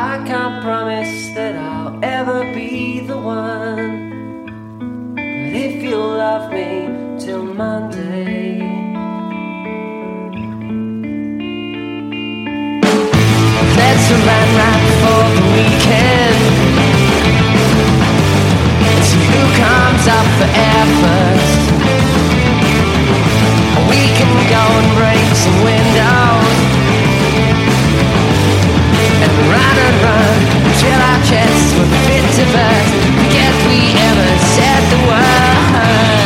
I can't promise that I'll ever be the one. But if you love me till Monday. Let's run right for the weekend. See who comes up for air first. We can go and break some windows. and our chests were fit to burst, us Forget we ever said the word.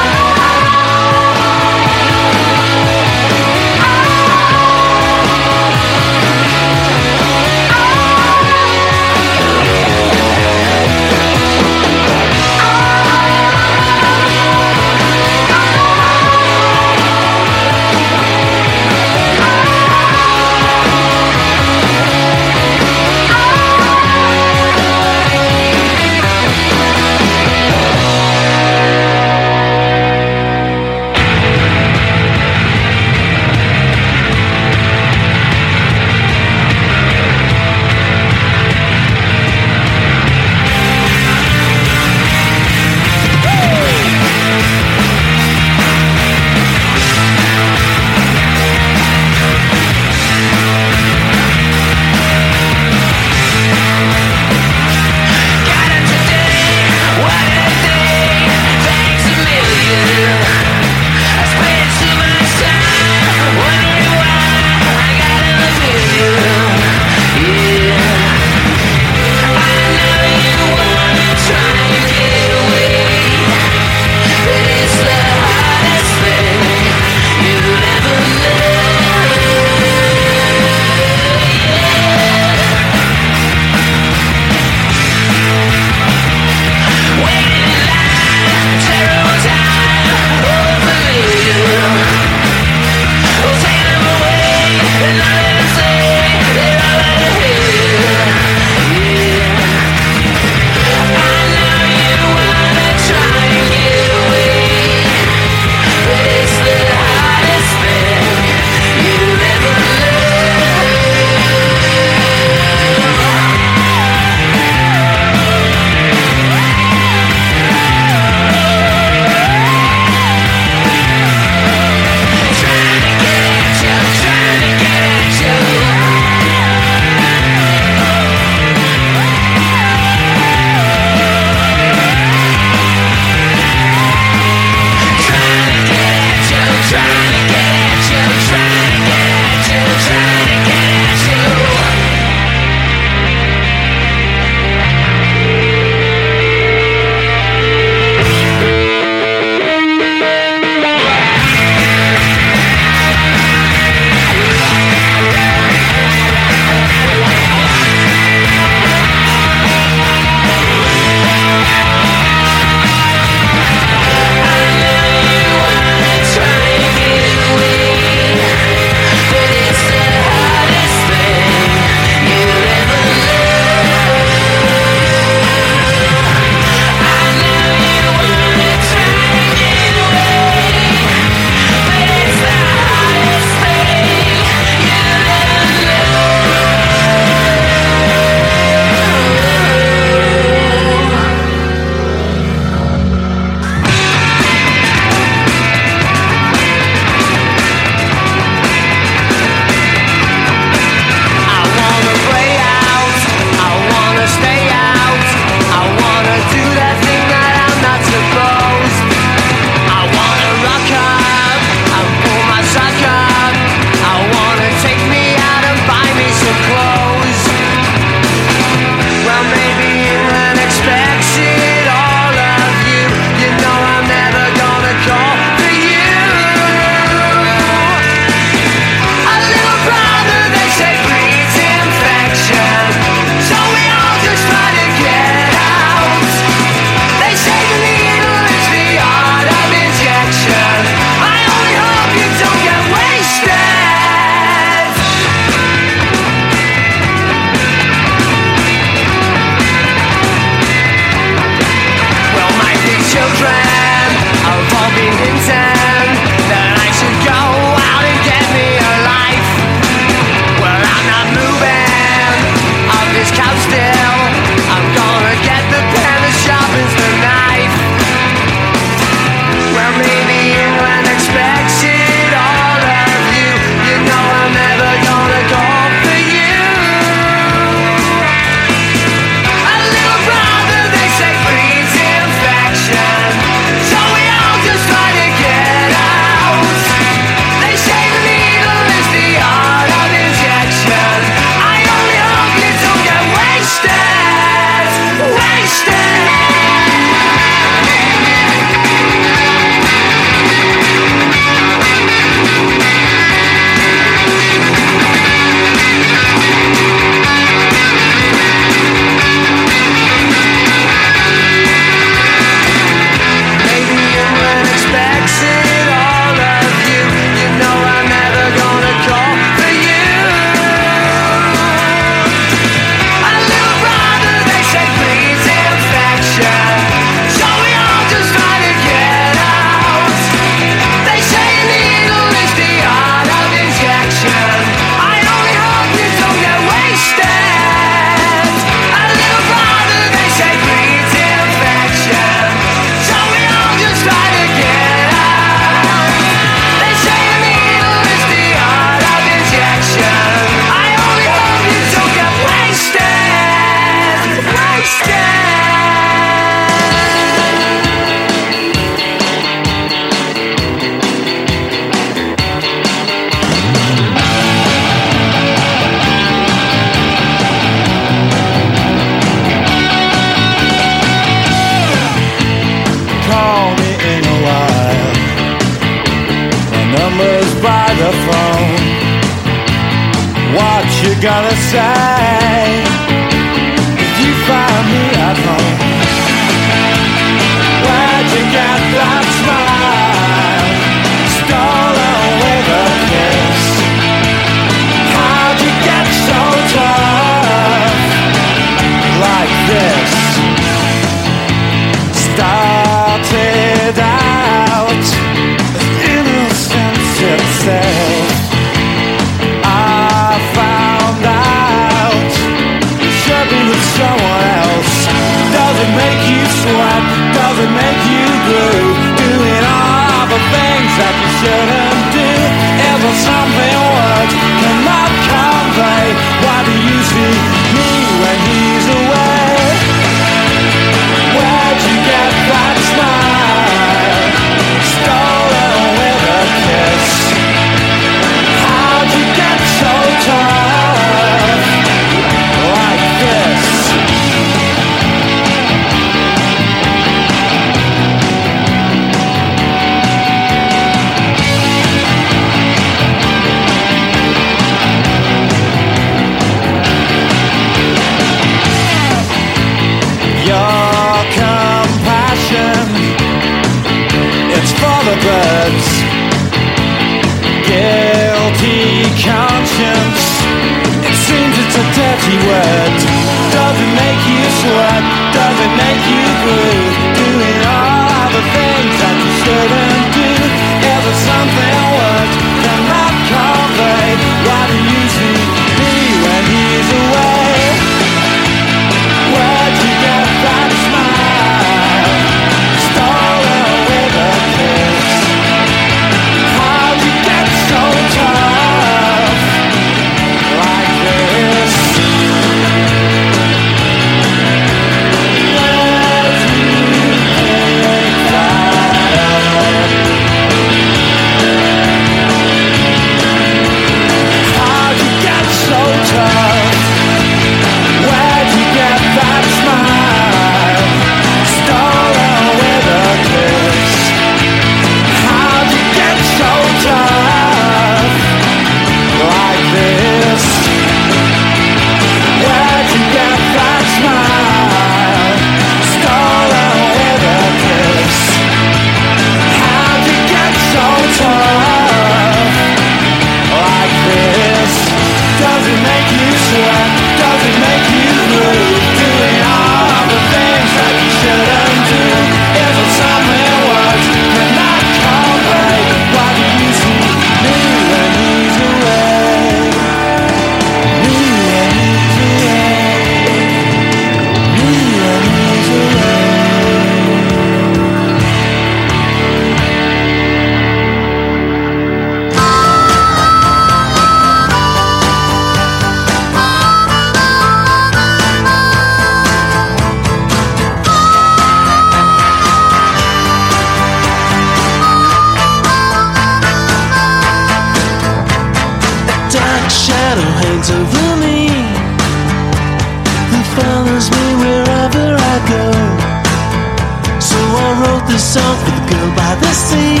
the song for the girl by the sea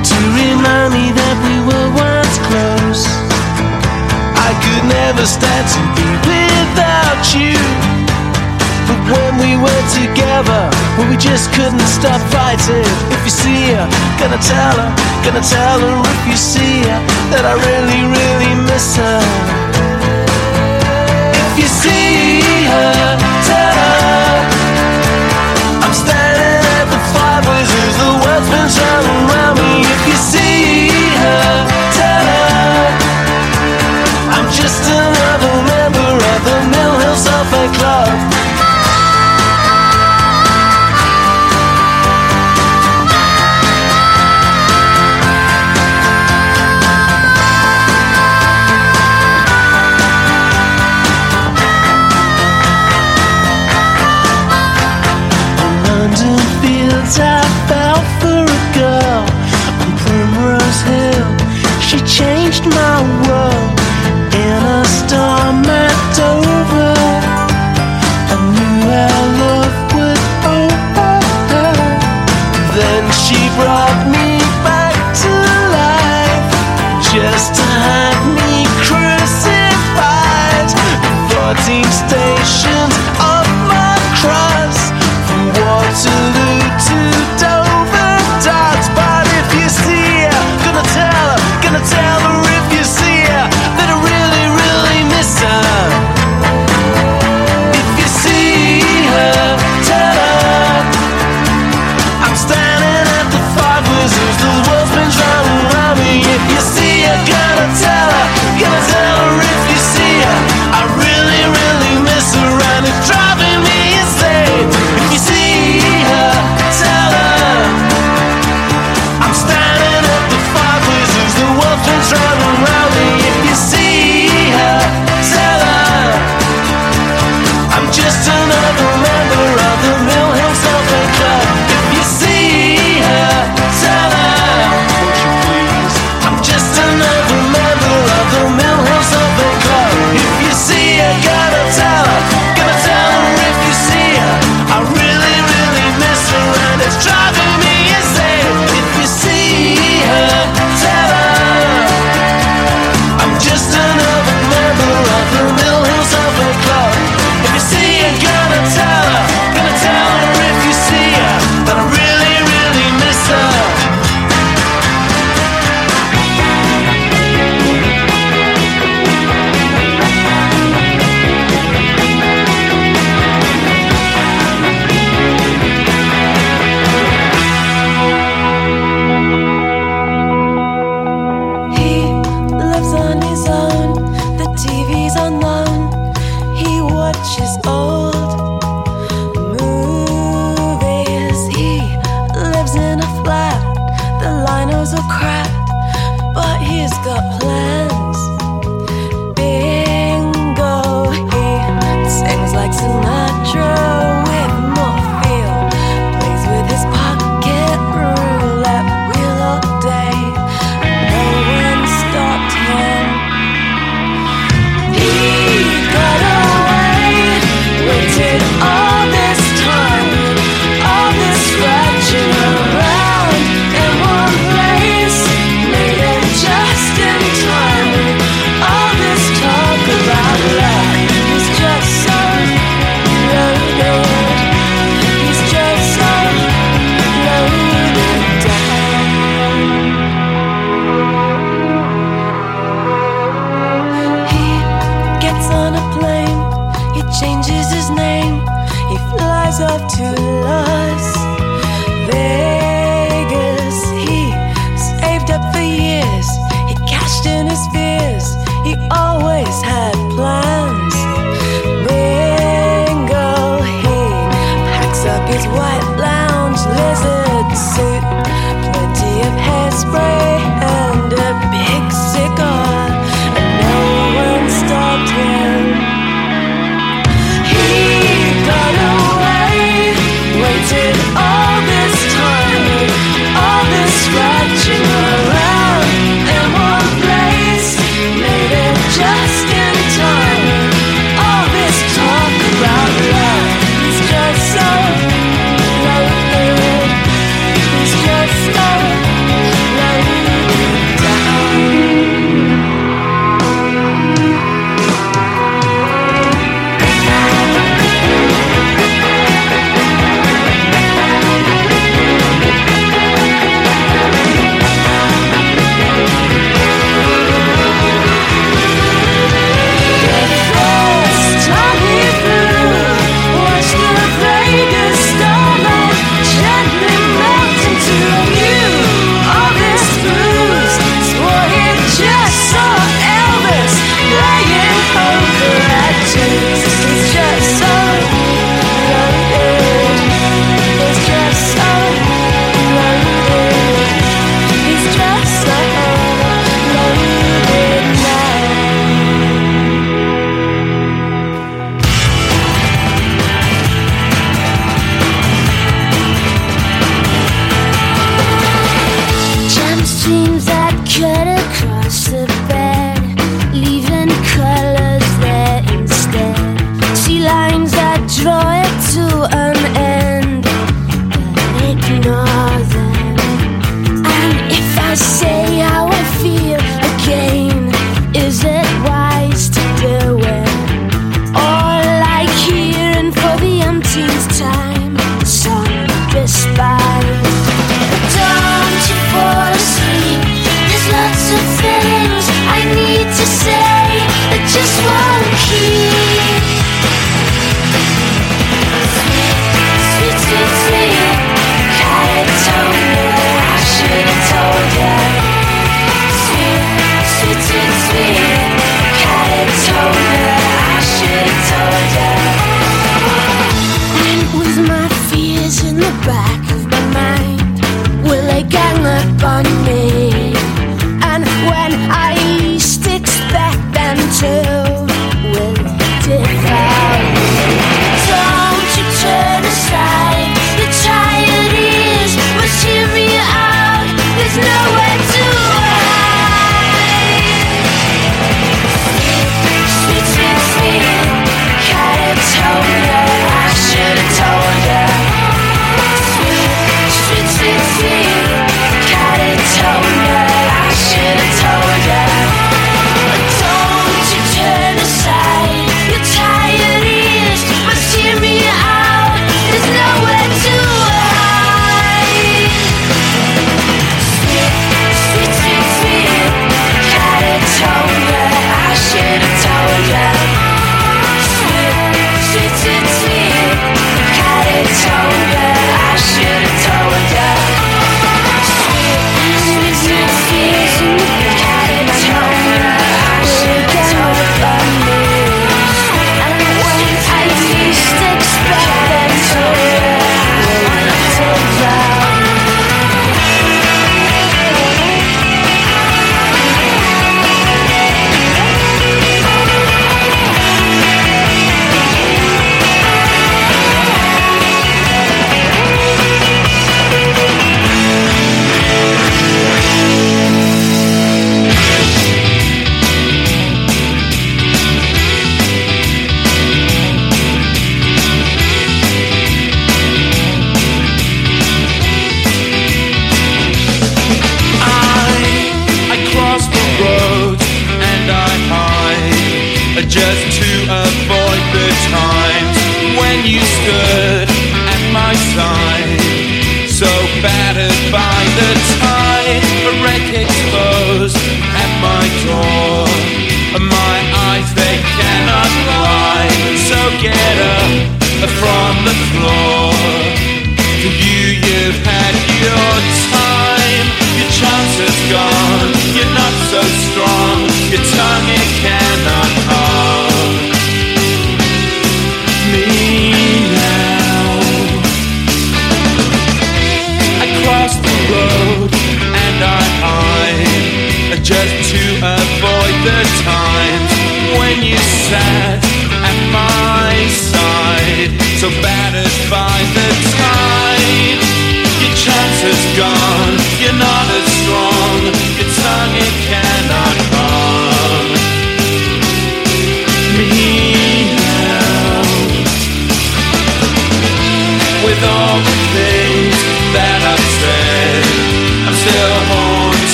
to remind me that we were once close. I could never stand to be without you. But when we were together, well, we just couldn't stop fighting. If you see her, gonna tell her, gonna tell her if you see her that I really, really miss her. If you see her, just another member of the Mill Hill Self Hate Club.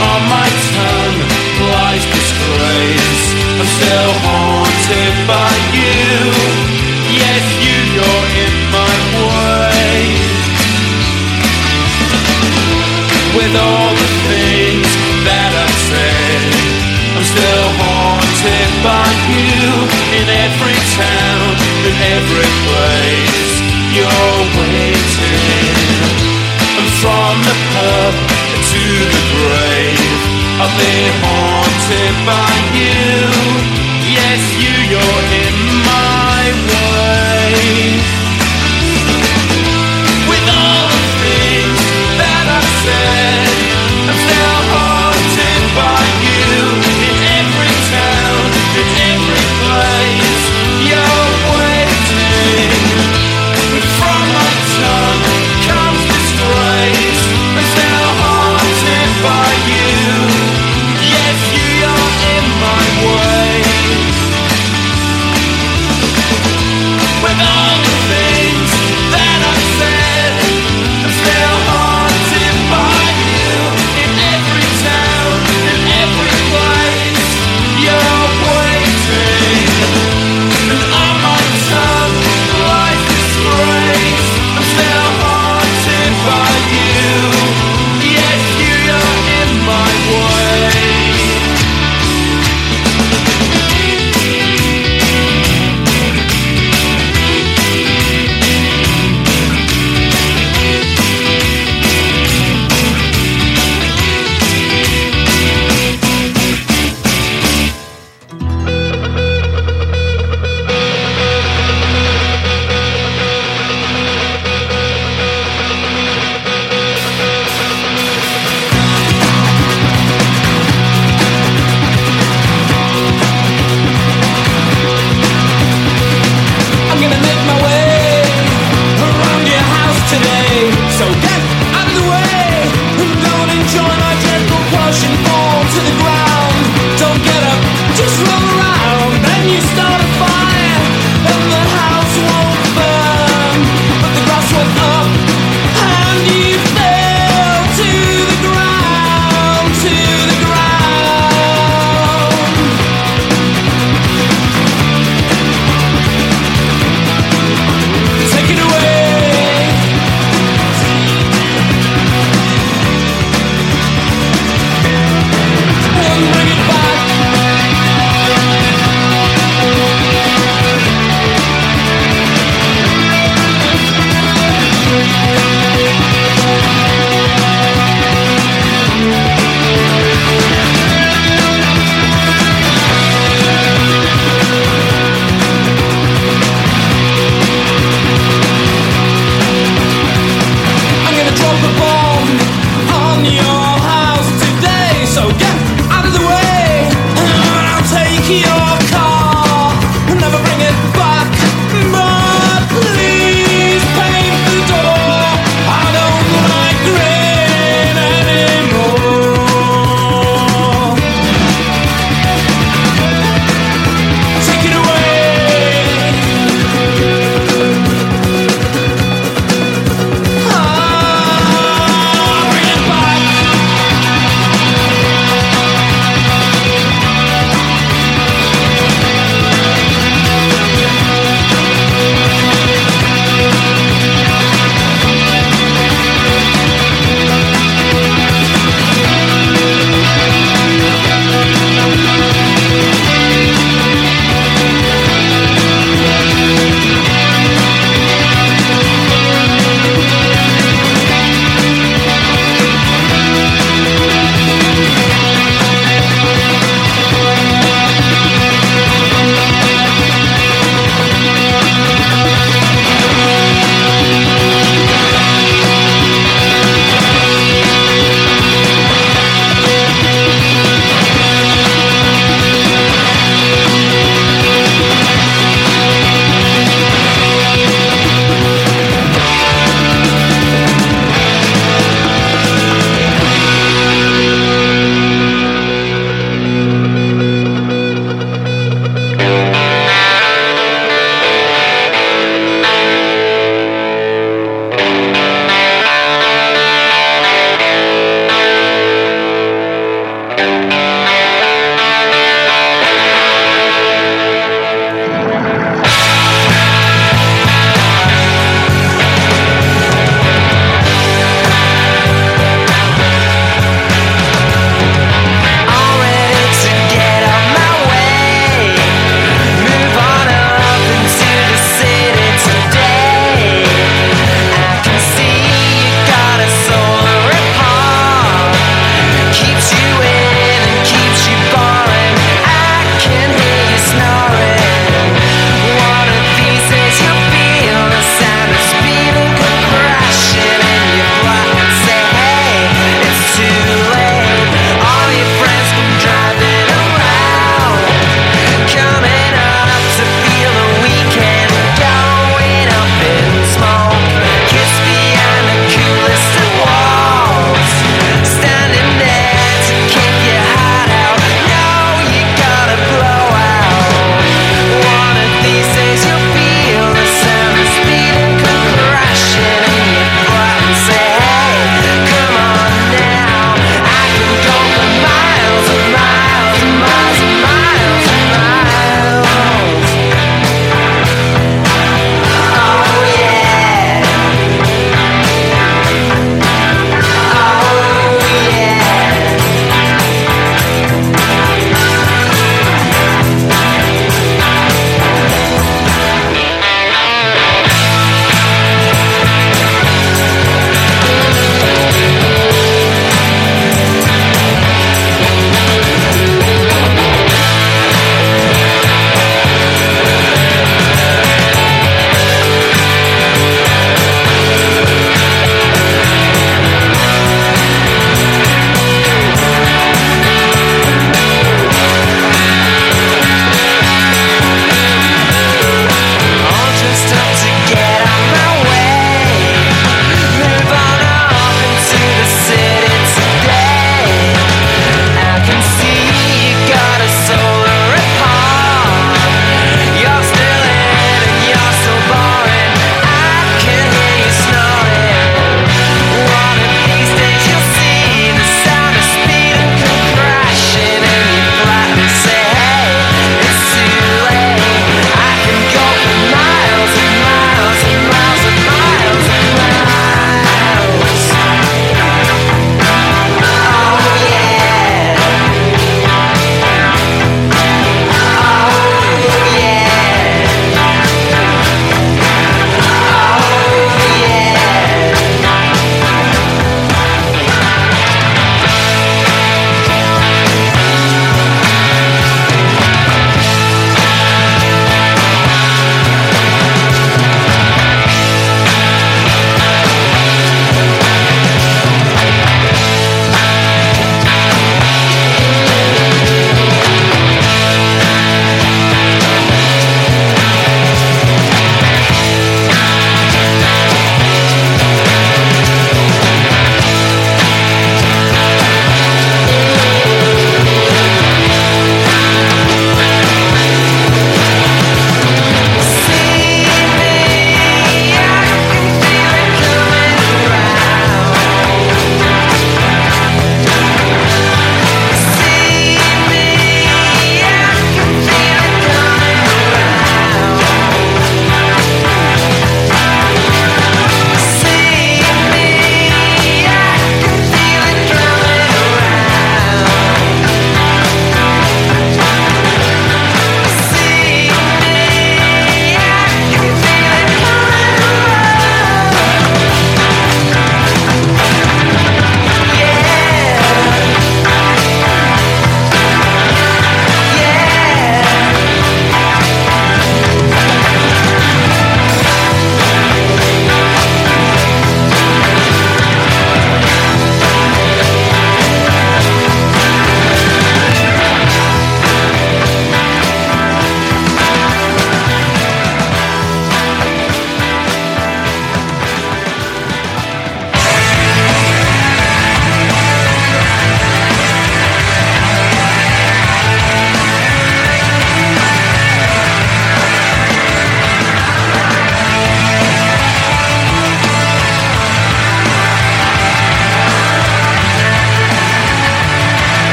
On my tongue lies disgrace. I'm still haunted by you. Yes, you, you're in my way. With all the things that I've said, I'm still haunted by you in every town, in every place. You're waiting. And from the pub to the grave? Are they haunted by you? Yes, you, you're in my way. With all the things that I've said.